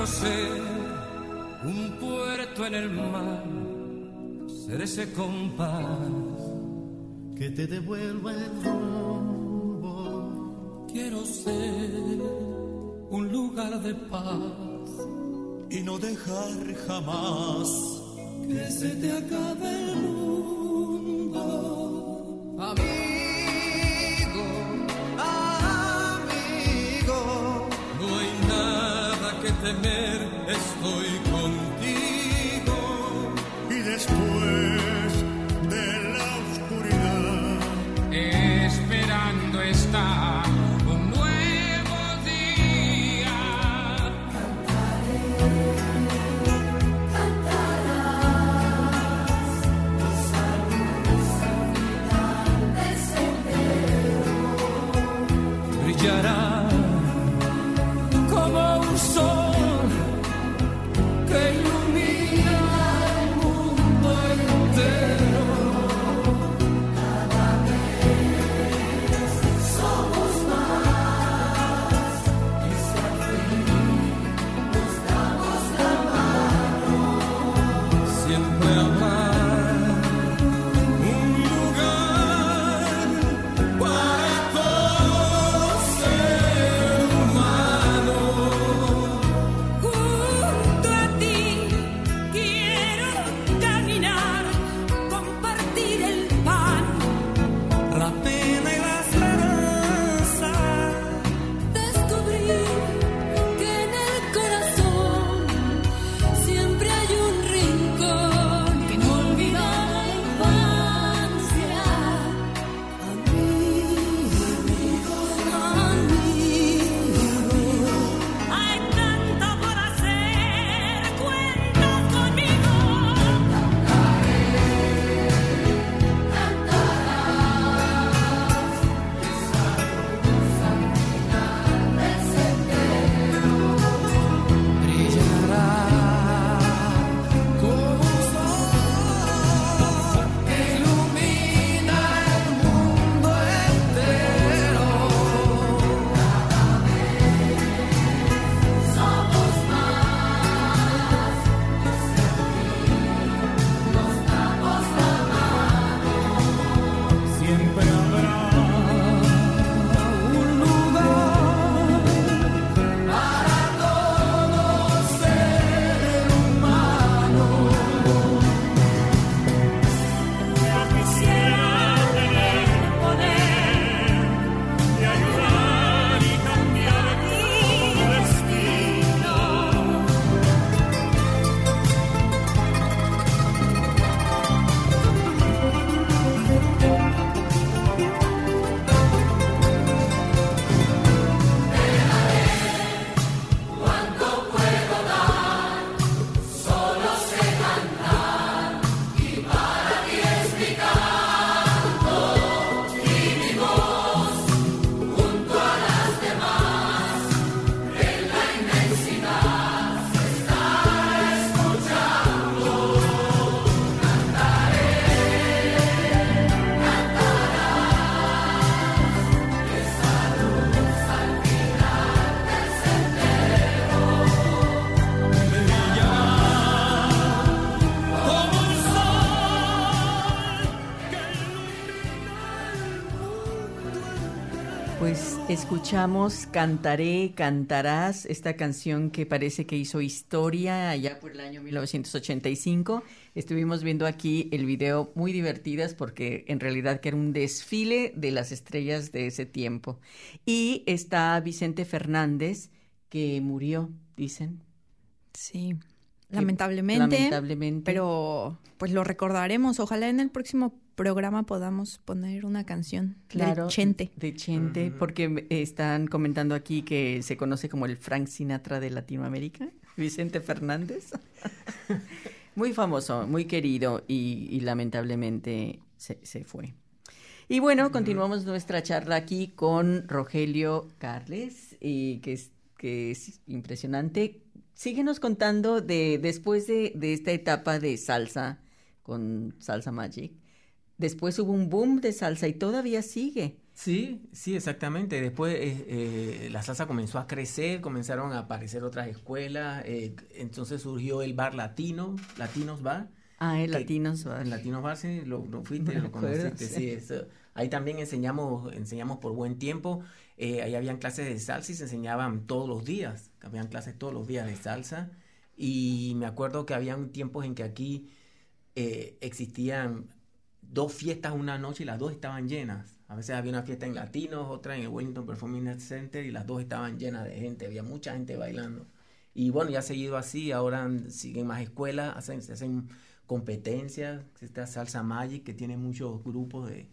Ser un puerto en el mar, ser ese compás. que te devuelva el rumbo Quiero ser un lugar de paz, y no dejar jamás que se te acabe el mundo. Después Pues escuchamos Cantaré, Cantarás, esta canción que parece que hizo historia allá por el año 1985. Estuvimos viendo aquí el video muy divertidas porque en realidad que era un desfile de las estrellas de ese tiempo. Y está Vicente Fernández que murió, dicen. Sí, lamentablemente, lamentablemente. Pero pues lo recordaremos. Ojalá en el próximo programa podamos poner una canción Claro, de Chente. De Chente, porque están comentando aquí que se conoce como el Frank Sinatra de Latinoamérica, [LAUGHS] Vicente Fernández. [LAUGHS] muy famoso, muy querido y, y lamentablemente se, se fue. Y bueno, continuamos nuestra charla aquí con Rogelio Carles, y que, es, que es impresionante. Síguenos contando de después de, de esta etapa de salsa con Salsa Magic. Después hubo un boom de salsa y todavía sigue. Sí, sí, exactamente. Después eh, eh, la salsa comenzó a crecer, comenzaron a aparecer otras escuelas, eh, entonces surgió el bar latino, Latinos Bar. Ah, el que- Latinos Bar. El Latinos Bar, sí, lo, lo fuiste, Me lo acuerdo, conociste, sí. sí. eso. Ahí también enseñamos, enseñamos por buen tiempo. Ahí habían clases de salsa y se enseñaban todos los días. Habían clases todos los días de salsa. Y me acuerdo que habían tiempos en que aquí eh, existían dos fiestas una noche y las dos estaban llenas. A veces había una fiesta en Latinos, otra en el Wellington Performing Arts Center y las dos estaban llenas de gente, había mucha gente bailando. Y bueno, ya ha seguido así, ahora siguen más escuelas, hacen, se hacen competencias, esta Salsa Magic que tiene muchos grupos de,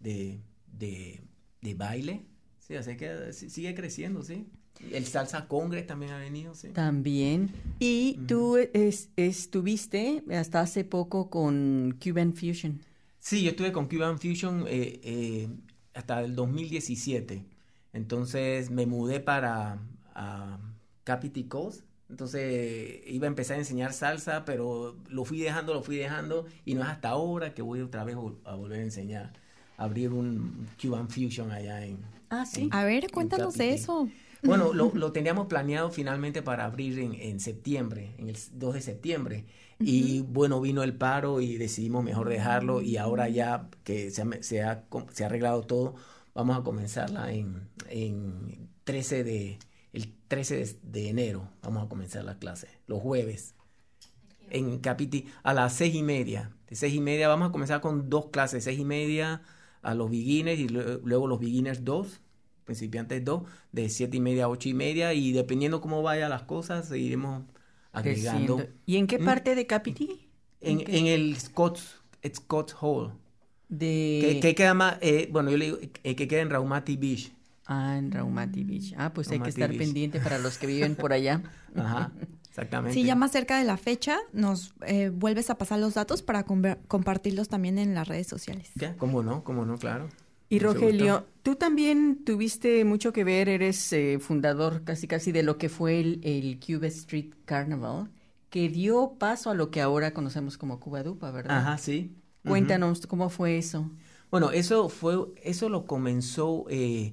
de, de, de baile, sí, así que sigue creciendo, sí. El Salsa Congress también ha venido, sí. También. Y tú es- estuviste hasta hace poco con Cuban Fusion. Sí, yo estuve con Cuban Fusion eh, eh, hasta el 2017. Entonces me mudé para a Capity Coast. Entonces iba a empezar a enseñar salsa, pero lo fui dejando, lo fui dejando. Y no es hasta ahora que voy otra vez a volver a enseñar. Abrir un Cuban Fusion allá en... Ah, sí. en- A ver, cuéntanos de eso. Bueno, lo, lo teníamos planeado finalmente para abrir en, en septiembre, en el 2 de septiembre. Y bueno, vino el paro y decidimos mejor dejarlo y ahora ya que se ha, se ha, se ha arreglado todo, vamos a comenzarla en, en 13 de, el 13 de, enero, vamos a comenzar la clase, los jueves, en Capiti, a las seis y media. De seis y media vamos a comenzar con dos clases, seis y media a los beginners y lue- luego los beginners 2, principiantes 2, de siete y media a ocho y media y dependiendo cómo vayan las cosas, seguiremos agregando. ¿Y en qué Mm. parte de Capiti? En, el Scott's, Scott's Hall, De... que, que queda más, eh, bueno, yo le digo eh, que queda en Raumati Beach. Ah, en Raumati Beach. Ah, pues hay que estar Beach. pendiente para los que viven por allá. [LAUGHS] Ajá, exactamente. Si ya más cerca de la fecha, nos eh, vuelves a pasar los datos para compartirlos también en las redes sociales. Ya, ¿Cómo no? ¿Cómo no? Claro. Y Rogelio, tú también tuviste mucho que ver, eres eh, fundador casi casi de lo que fue el, el Cuba Street Carnival, que dio paso a lo que ahora conocemos como Cuba Dupa, ¿verdad? Ajá, sí. Cuéntanos cómo fue eso. Bueno, eso fue, eso lo comenzó eh,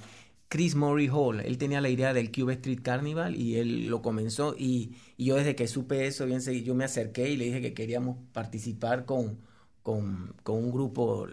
Chris Murray Hall. Él tenía la idea del Cuba Street Carnival y él lo comenzó y, y yo desde que supe eso, bien yo me acerqué y le dije que queríamos participar con, con, con un grupo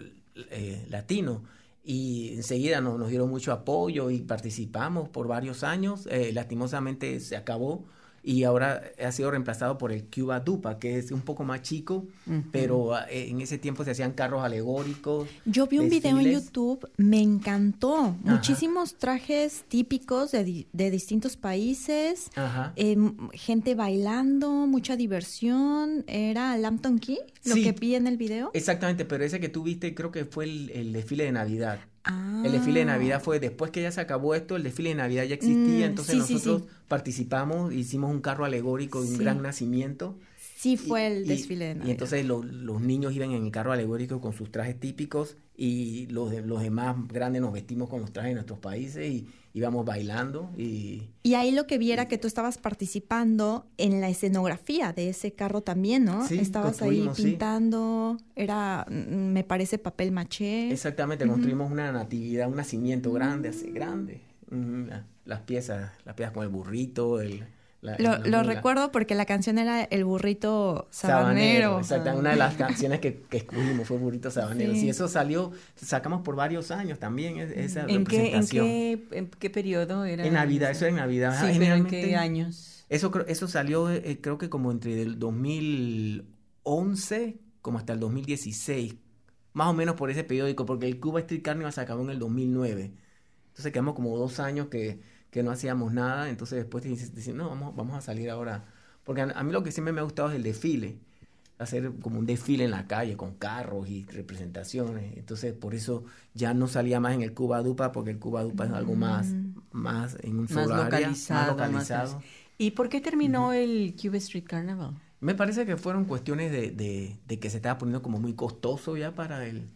eh, latino. Y enseguida nos, nos dieron mucho apoyo y participamos por varios años. Eh, lastimosamente se acabó y ahora ha sido reemplazado por el Cuba Dupa, que es un poco más chico, pero eh, en ese tiempo se hacían carros alegóricos. Yo vi un video en. YouTube, me encantó. Muchísimos trajes típicos de, de distintos países, Ajá. eh, gente bailando, mucha diversión. ¿Era Lampton Key lo Sí. que vi en el video? Exactamente, pero ese que tú viste creo que fue el, el desfile de Navidad. Ah. El desfile de Navidad fue después que ya se acabó esto, el desfile de Navidad ya existía, Mm, entonces sí, sí, nosotros sí. participamos, hicimos un carro alegórico de un gran nacimiento. Sí, fue el Y- desfile de Navidad. Y entonces lo- los niños iban en el carro alegórico con sus trajes típicos y los, de- los demás grandes nos vestimos con los trajes de nuestros países y íbamos bailando y... Y ahí lo que vi era que tú estabas participando en la escenografía de ese carro también, ¿no? Sí, estabas ahí sí. pintando, era, mm, me parece, papel maché. Exactamente, construimos una natividad, un nacimiento grande, así grande. Ujú, la- Las piezas, las piezas con el burrito, el, lo, recuerdo porque la canción era El burrito sabanero. exacto, una de las canciones que, que escogimos fue Burrito sabanero. Sí. Y eso salió, sacamos por varios años también esa ¿En representación. Qué, en, qué, ¿En qué periodo era? En Navidad, eso era en Navidad. Sí, pero ¿en qué años? Eso, eso salió eh, creo que como entre el 2011 como hasta el 2016. Más o menos por ese periódico, porque el Cuba Street Carnival se acabó en el 2009. Entonces quedamos como dos años que que no hacíamos nada, entonces después decimos, no, vamos, vamos a salir ahora. Porque a, mí lo que siempre me ha gustado es el desfile, hacer como un desfile en la calle con carros y representaciones. Entonces por eso ya no salía más en el Cuba Dupa, porque el Cuba Dupa es algo más, mm. más en un más localizado, localizado. ¿Y por qué terminó el Cuba Street Carnival? Me parece que fueron cuestiones de, de, de que se estaba poniendo como muy costoso ya para el,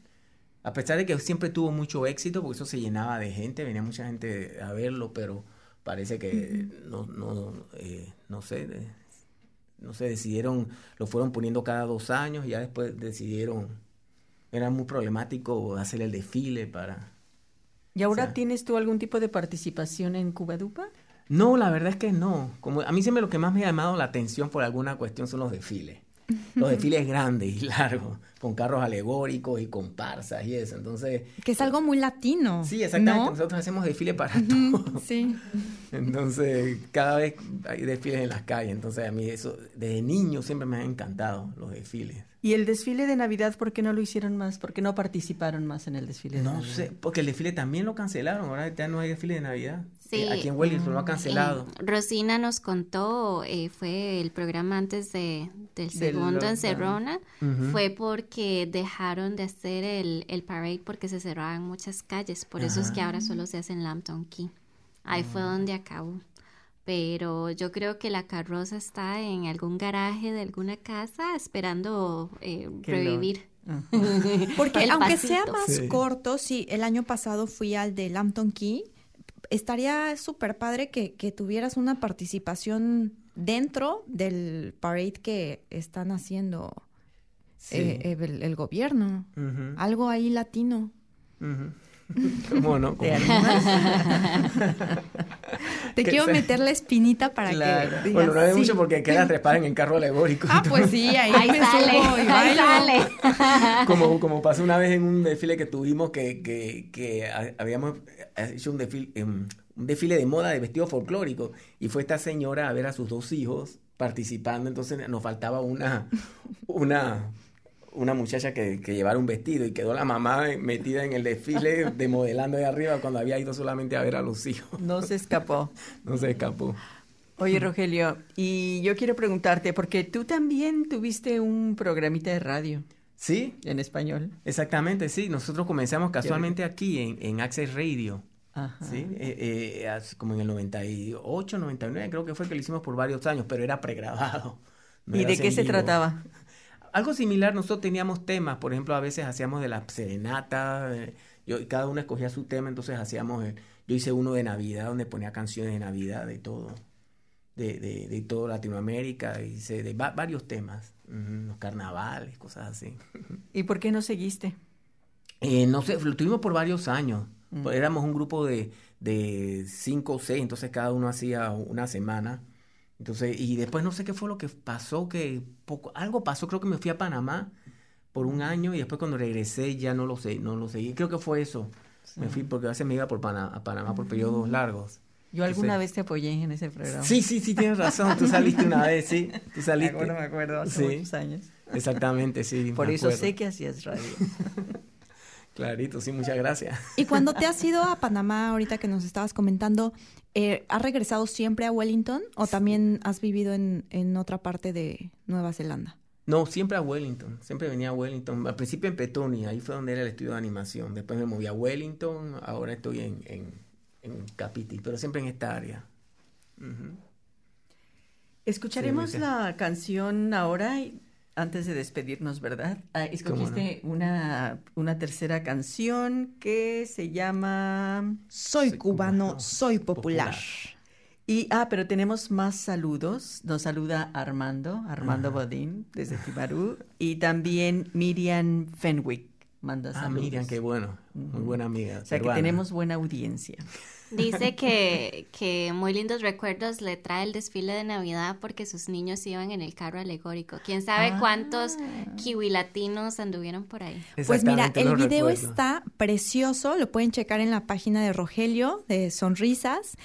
a pesar de que siempre tuvo mucho éxito, porque eso se llenaba de gente, venía mucha gente a verlo, pero parece que no, no, eh, no sé, no sé, decidieron, lo fueron poniendo cada dos años y ya después decidieron, era muy problemático hacer el desfile para... ¿Y ahora tienes tú algún tipo de participación en Cuba Dupa? No, la verdad es que no. Como a mí siempre lo que más me ha llamado la atención por alguna cuestión son los desfiles los [LAUGHS] desfiles grandes y largos, con carros alegóricos y comparsas y eso. Entonces. Que es algo muy latino. Sí, exactamente. Nosotros hacemos desfiles para todo. Sí. [LAUGHS] Entonces, cada vez hay desfiles en las calles. Entonces, a mí eso, desde niño siempre me han encantado los desfiles. ¿Y el desfile de Navidad por qué no lo hicieron más? ¿Por qué no participaron más en el desfile de no Navidad? No sé, porque el desfile también lo cancelaron. Ahora ya no hay desfile de Navidad. Sí. Eh, aquí en Wellington lo ha cancelado. Rosina nos contó, eh, fue el programa antes de, del segundo en Cerrona, fue porque dejaron de hacer el, el parade porque se cerraban muchas calles. Por eso es que ahora solo se hace en Lambton Key. Ahí fue ah. donde acabó pero yo creo que la carroza está en algún garaje de alguna casa esperando eh, revivir. [LAUGHS] Porque aunque sea más corto, sí, el año pasado fui al de Lambton Key, estaría súper padre que, tuvieras una participación dentro del parade que están haciendo eh, el, gobierno. Algo ahí latino. [LAUGHS] ¿Cómo no? [LAUGHS] Te, quiero meter la espinita para que. bueno, no hay mucho porque queda trepar en el carro alegórico. Ah, pues sí, ahí, me sale, ahí sale. [LAUGHS] como, como pasó una vez en un desfile que tuvimos que, que, que habíamos hecho un desfile, em, un desfile de moda de vestido folclórico y fue esta señora a ver a sus dos hijos participando, entonces nos faltaba una, una una muchacha que, que, llevara un vestido y quedó la mamá metida en el desfile de modelando de arriba cuando había ido solamente a ver a los hijos. No se escapó. no se escapó. Oye, Rogelio, y yo quiero preguntarte, porque tú también tuviste un programita de radio. Sí. En español. Exactamente, sí. Nosotros comenzamos casualmente aquí en, en Access Radio. Ajá. ¿sí? Eh, eh, como en el 98, 99, creo que fue que lo hicimos por varios años, pero era pregrabado. ¿Y de qué se trataba? Algo similar, nosotros teníamos temas, por ejemplo, a veces hacíamos de la serenata, yo, cada uno escogía su tema, entonces hacíamos, yo hice uno de Navidad, donde ponía canciones de Navidad, de todo, de, de, de todo Latinoamérica, hice de varios temas, los carnavales, cosas así. ¿Y por qué no seguiste? Eh, no sé, lo tuvimos por varios años, mm. éramos un grupo de, de cinco o seis, entonces cada uno hacía una semana entonces, y después no sé qué fue lo que pasó, que poco, algo pasó, creo que me fui a Panamá por un año y después cuando regresé ya no lo sé, no lo seguí. Creo que fue eso. Me fui porque a veces me iba por a Panamá por periodos largos. Yo alguna vez te apoyé en ese programa. Sí, sí, sí, tienes razón. Tú saliste una vez, sí. Tú [LAUGHS] saliste. Me acuerdo, me acuerdo, hace muchos años. Exactamente, sí. Por eso sé que hacías radio. [LAUGHS] Clarito, sí, muchas gracias. Y cuando te has ido a [LAUGHS] Panamá, ahorita que nos estabas comentando, eh, ¿has regresado siempre a Wellington o también has vivido en, en, otra parte de Nueva Zelanda? No, siempre a Wellington, siempre venía a Wellington. Al principio en Petoni, ahí fue donde era el estudio de animación. Después me moví a Wellington, ahora estoy en, en, en Capiti, pero siempre en esta área. Escucharemos la canción ahora antes de despedirnos, ¿verdad? Ah, escogiste una, una tercera canción que se llama Soy, cubano, soy popular. Y, ah, pero tenemos más saludos. Nos saluda Armando, Armando Bodín, desde Tibarú, y también Miriam Fenwick. manda Ah, saludos. Miriam, qué bueno. Muy buena amiga. O sea que tenemos buena audiencia. Dice que, que muy lindos recuerdos le trae el desfile de Navidad porque sus niños iban en el carro alegórico. ¿Quién sabe Ah. cuántos kiwi latinos anduvieron por ahí? Pues mira, el video recuerdo. está precioso, lo pueden checar en la página de Rogelio de Sonrisas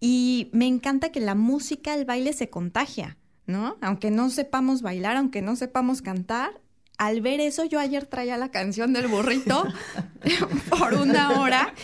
y me encanta que la música, el baile se contagia, ¿no? Aunque no sepamos bailar, aunque no sepamos cantar, al ver eso yo ayer traía la canción del burrito [LAUGHS] por una hora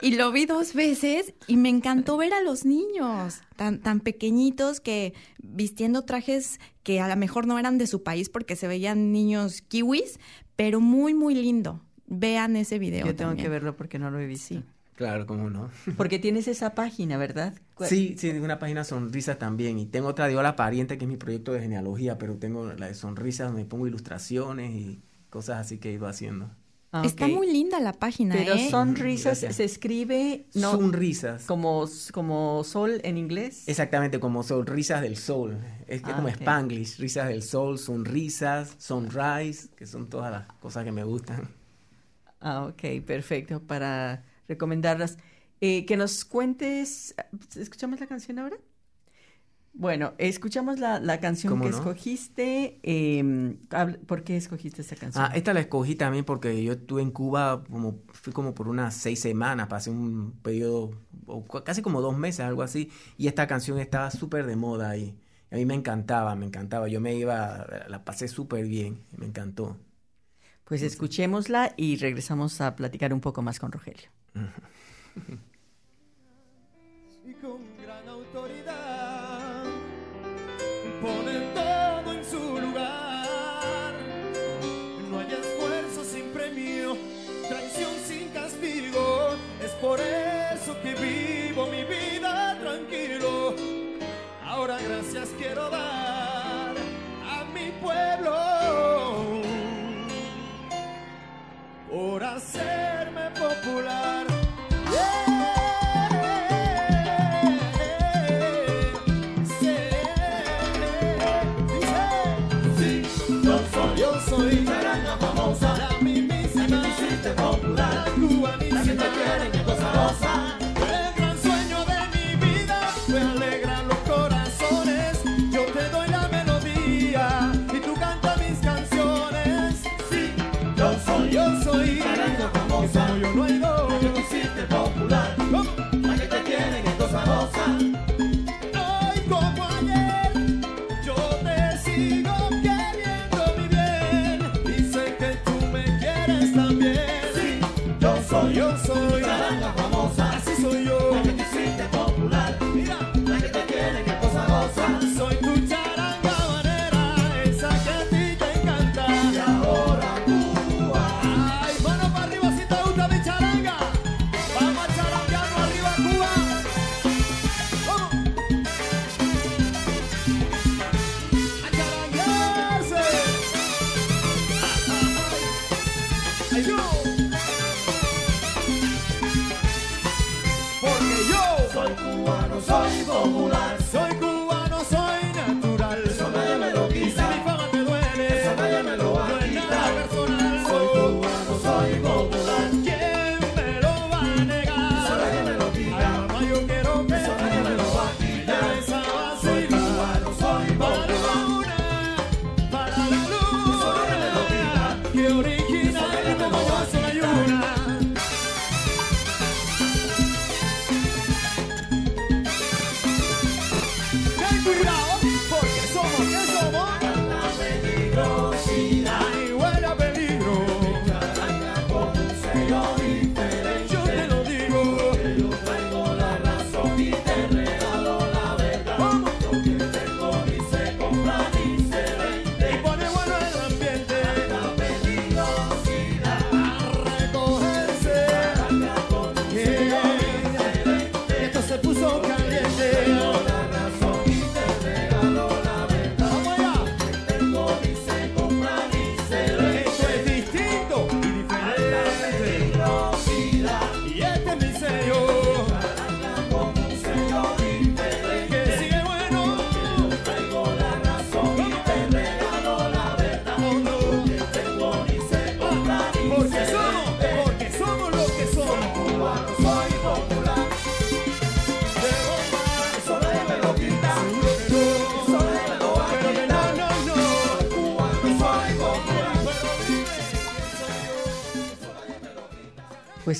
y lo vi dos veces y me encantó ver a los niños tan, tan pequeñitos que vistiendo trajes que a lo mejor no eran de su país porque se veían niños kiwis, pero muy, muy lindo. Vean ese video. Yo tengo también. que verlo porque no lo he visto. Sí. Claro, cómo no. Porque tienes esa página, ¿verdad? ¿Cuál- Sí, sí, tengo una página sonrisas también. Y tengo otra de Hola Pariente, que es mi proyecto de genealogía, pero tengo la de sonrisas donde pongo ilustraciones y cosas así que he ido haciendo. Ah, Está muy linda la página, Pero ¿eh? sonrisas Gracias. se escribe no Sonrisas. como, como sol en inglés. Exactamente, como sonrisas del sol. Es que Ah, como ok. Spanglish, risas del sol, sonrisas, sunrise, que son todas las cosas que me gustan. Ah, ok, perfecto, para recomendarlas. Eh, que nos cuentes, ¿escuchamos la canción ahora? Bueno, escuchamos la, la canción ¿Cómo que no? escogiste. eh, ¿Por qué escogiste esta canción? Ah, esta la escogí también porque yo estuve en Cuba, como, fui como por unas seis semanas, pasé un periodo, o casi como dos meses, algo así, y esta canción estaba súper de moda ahí. A mí me encantaba, me encantaba. Yo me iba, la pasé súper bien, me encantó. Pues escuchémosla y regresamos a platicar un poco más con Rogelio. [LAUGHS] y con gran autoridad ponen 有所有的。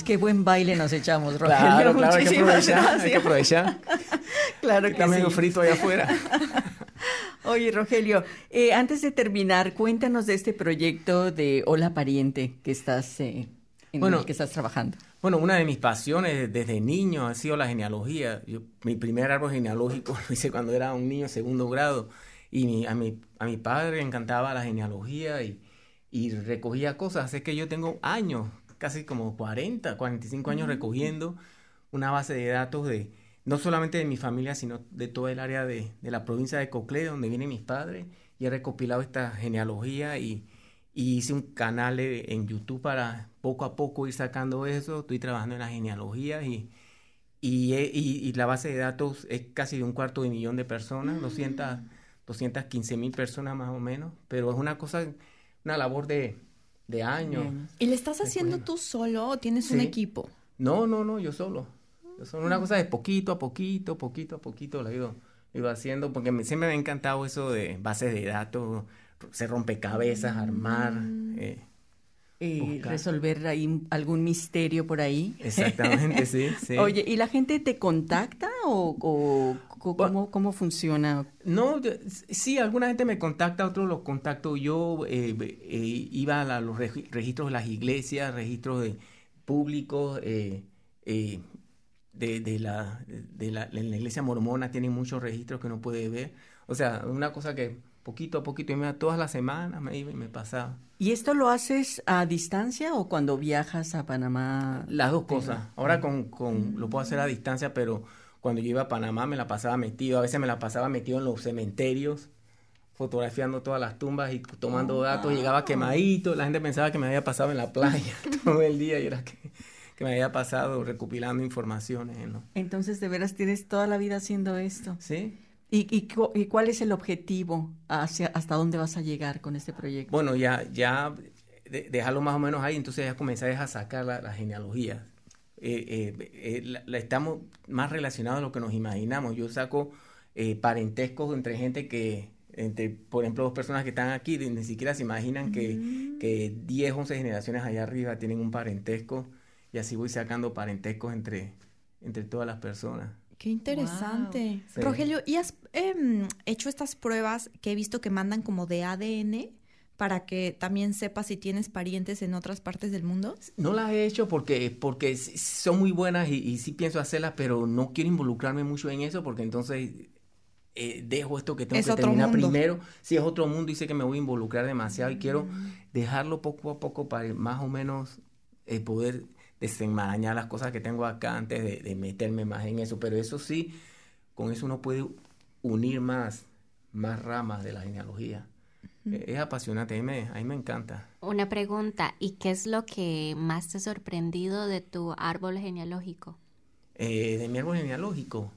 Qué buen baile nos echamos, Rogelio. Claro, claro, hay que aprovechar, hay que aprovechar. [LAUGHS] Claro que Está medio sí. frito allá afuera. [LAUGHS] Oye, Rogelio, eh, antes de terminar, cuéntanos de este proyecto de Hola Pariente que estás, eh, en Bueno, el que estás trabajando. Bueno, una de mis pasiones desde niño ha sido la genealogía. Yo- mi primer árbol genealógico [LAUGHS] lo hice cuando era un niño segundo grado y mi- a, mi, a mi padre le encantaba la genealogía y, y recogía cosas. Así que yo tengo años, casi como 40, 45 años recogiendo una base de datos de no solamente de mi familia, sino de toda el área de, de la provincia de Coclé, donde vienen mis padres, y he recopilado esta genealogía y, y hice un canal en YouTube para poco a poco ir sacando eso. Estoy trabajando en la genealogía y, y, he- y- y la base de datos es casi de un cuarto de millón de personas, 200, 215 mil personas más o menos, pero es una cosa, una labor de, de años. Bien. ¿Y le estás haciendo tú solo o tienes un equipo? No, no, no, yo solo. Yo solo. Una cosa de poquito a poquito, poquito a poquito lo he ido, haciendo, porque me- siempre me ha encantado eso de bases de datos, se rompecabezas, armar. eh, Eh, resolver ahí algún misterio por ahí. [LAUGHS] exactamente, sí, sí. Oye, ¿y la gente te contacta o, cómo, cómo funciona? No, sí, alguna gente me contacta, otros los contacto yo. eh, eh, iba a la- los regi- registros de las iglesias, registros de públicos, eh, eh, de, de la, de la, en la iglesia mormona tienen muchos registros que uno puede ver. O sea, una cosa que poquito a poquito, y me- todas las semanas me iba y me pasaba. ¿Y esto lo haces a distancia o cuando viajas a Panamá? Las dos cosas. Ahora con, con, lo puedo hacer a distancia, pero cuando yo iba a Panamá me la pasaba metido. A veces me la pasaba metido en los cementerios, fotografiando todas las tumbas y tomando datos. Llegaba quemadito. La gente pensaba que me había pasado en la playa [LAUGHS] todo el día y era que, que me había pasado recopilando informaciones. ¿no? Entonces, de veras, tienes toda la vida haciendo esto. ¿Sí? ¿Y, y, y cuál es el objetivo? Hacia, ¿Hasta dónde vas a llegar con este proyecto? Bueno, ya, ya de- dejarlo más o menos ahí, entonces ya comencé a sacar la, la genealogía. Eh, eh, eh, la, la- estamos más relacionados a lo que nos imaginamos. Yo saco eh, parentescos entre gente que, entre, por ejemplo, dos personas que están aquí, ni siquiera se imaginan que, que 10, 11 generaciones allá arriba tienen un parentesco y así voy sacando parentescos entre, entre todas las personas. Qué interesante. Sí. Rogelio, ¿y has em, hecho estas pruebas que he visto que mandan como de ADN para que también sepas si tienes parientes en otras partes del mundo? No las he hecho porque, porque son muy buenas y, y sí pienso hacerlas, pero no quiero involucrarme mucho en eso porque entonces eh, dejo esto que tengo Es que otro terminar mundo. primero. Si es otro mundo y sé que me voy a involucrar demasiado y quiero Mm. dejarlo poco a poco para más o menos eh, poder desenmarañar las cosas que tengo acá antes de, de meterme más en eso. Pero eso sí, con eso uno puede unir más, más ramas de la genealogía. Es apasionante, a mí me, a mí me encanta. Una pregunta, ¿y qué es lo que más te ha sorprendido de tu árbol genealógico? Eh, de mi árbol genealógico.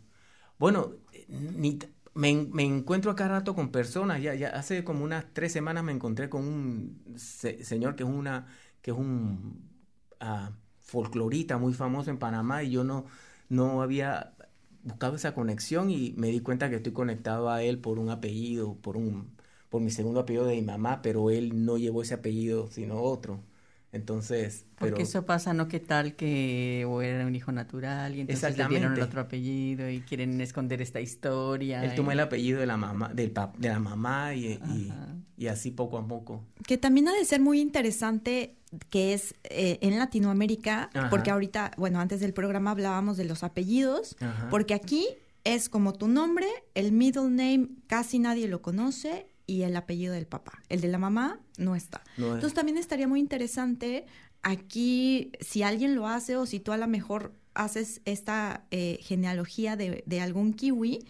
Bueno, ni me, me encuentro acá rato con personas. Ya, ya hace como unas tres semanas me encontré con un se- señor que es una, que es un ah, folclorista muy famoso en Panamá y yo no, no había buscado esa conexión y me di cuenta que estoy conectado a él por un apellido, por un, por mi segundo apellido de mi mamá, pero él no llevó ese apellido sino otro. Entonces, Porque pero eso pasa, ¿no? ¿Qué tal que o era un hijo natural y entonces le dieron el otro apellido y quieren esconder esta historia? Él tomó y- el apellido de la mamá, del pap- de la mamá y, y- y así poco a poco. Que también ha de ser muy interesante que es eh, en Latinoamérica, Ajá. porque ahorita, bueno, antes del programa hablábamos de los apellidos, Ajá. porque aquí es como tu nombre, el middle name casi nadie lo conoce y el apellido del papá. El de la mamá no está. No es- Entonces también estaría muy interesante aquí, si alguien lo hace o si tú a lo mejor haces esta eh, genealogía de, de algún kiwi,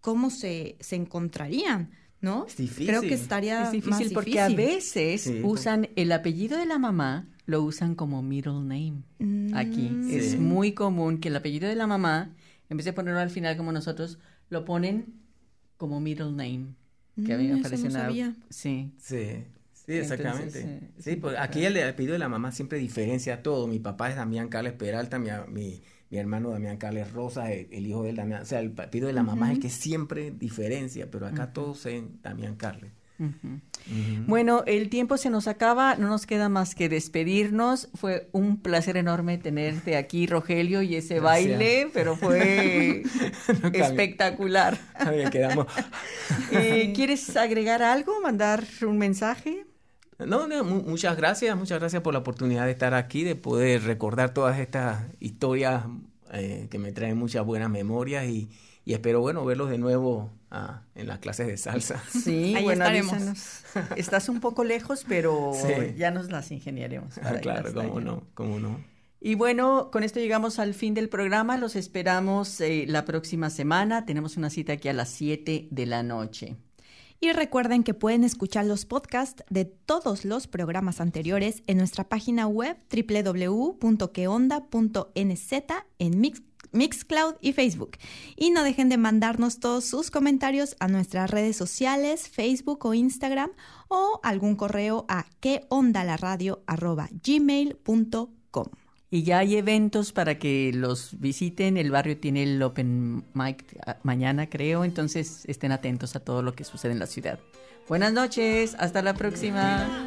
¿cómo se, se encontrarían? ¿No? Es difícil. Creo que estaría Es difícil más porque a veces Sí. usan el apellido de la mamá, lo usan como middle name. Aquí Mm. es Sí. muy común que el apellido de la mamá, en vez de ponerlo al final como nosotros, lo ponen como middle name. Que a mí Mm, me eso parece no una- sabía. Sí. Sí, sí, exactamente. eh, es sí, pues aquí el apellido de la mamá siempre diferencia todo. Mi papá es Damián Carles Peralta, mi, mi, mi hermano Damián Carles Rosa, el, el hijo de él Damián. O sea, el apellido de la mamá es el que siempre diferencia, pero acá todos en Damián Carles. Bueno, el tiempo se nos acaba, no nos queda más que despedirnos. Fue un placer enorme tenerte aquí, Rogelio, y ese baile, pero fue [LAUGHS] espectacular. quedamos. [LAUGHS] Eh, ¿Quieres agregar algo, mandar un mensaje? No, no, muchas gracias, muchas gracias por la oportunidad de estar aquí, de poder recordar todas estas historias eh, que me traen muchas buenas memorias y, y espero, bueno, verlos de nuevo ah, en las clases de salsa. Sí, Ahí bueno, estaremos. Estás un poco lejos, pero ya nos las ingeniaremos. Ah, claro, cómo no, cómo no. Y bueno, con esto llegamos al fin del programa. Los esperamos eh, la próxima semana. Tenemos una cita aquí a las 7 de la noche. Y recuerden que pueden escuchar los podcasts de todos los programas anteriores en nuestra página web www.queonda.nz en Mix Mixcloud y Facebook. Y no dejen de mandarnos todos sus comentarios a nuestras redes sociales, Facebook o Instagram o algún correo a queondalaradio.gmail.com. Y ya hay eventos para que los visiten. El barrio tiene el Open Mic ah, mañana, creo. Entonces estén atentos a todo lo que sucede en la ciudad. Buenas noches. Hasta la próxima.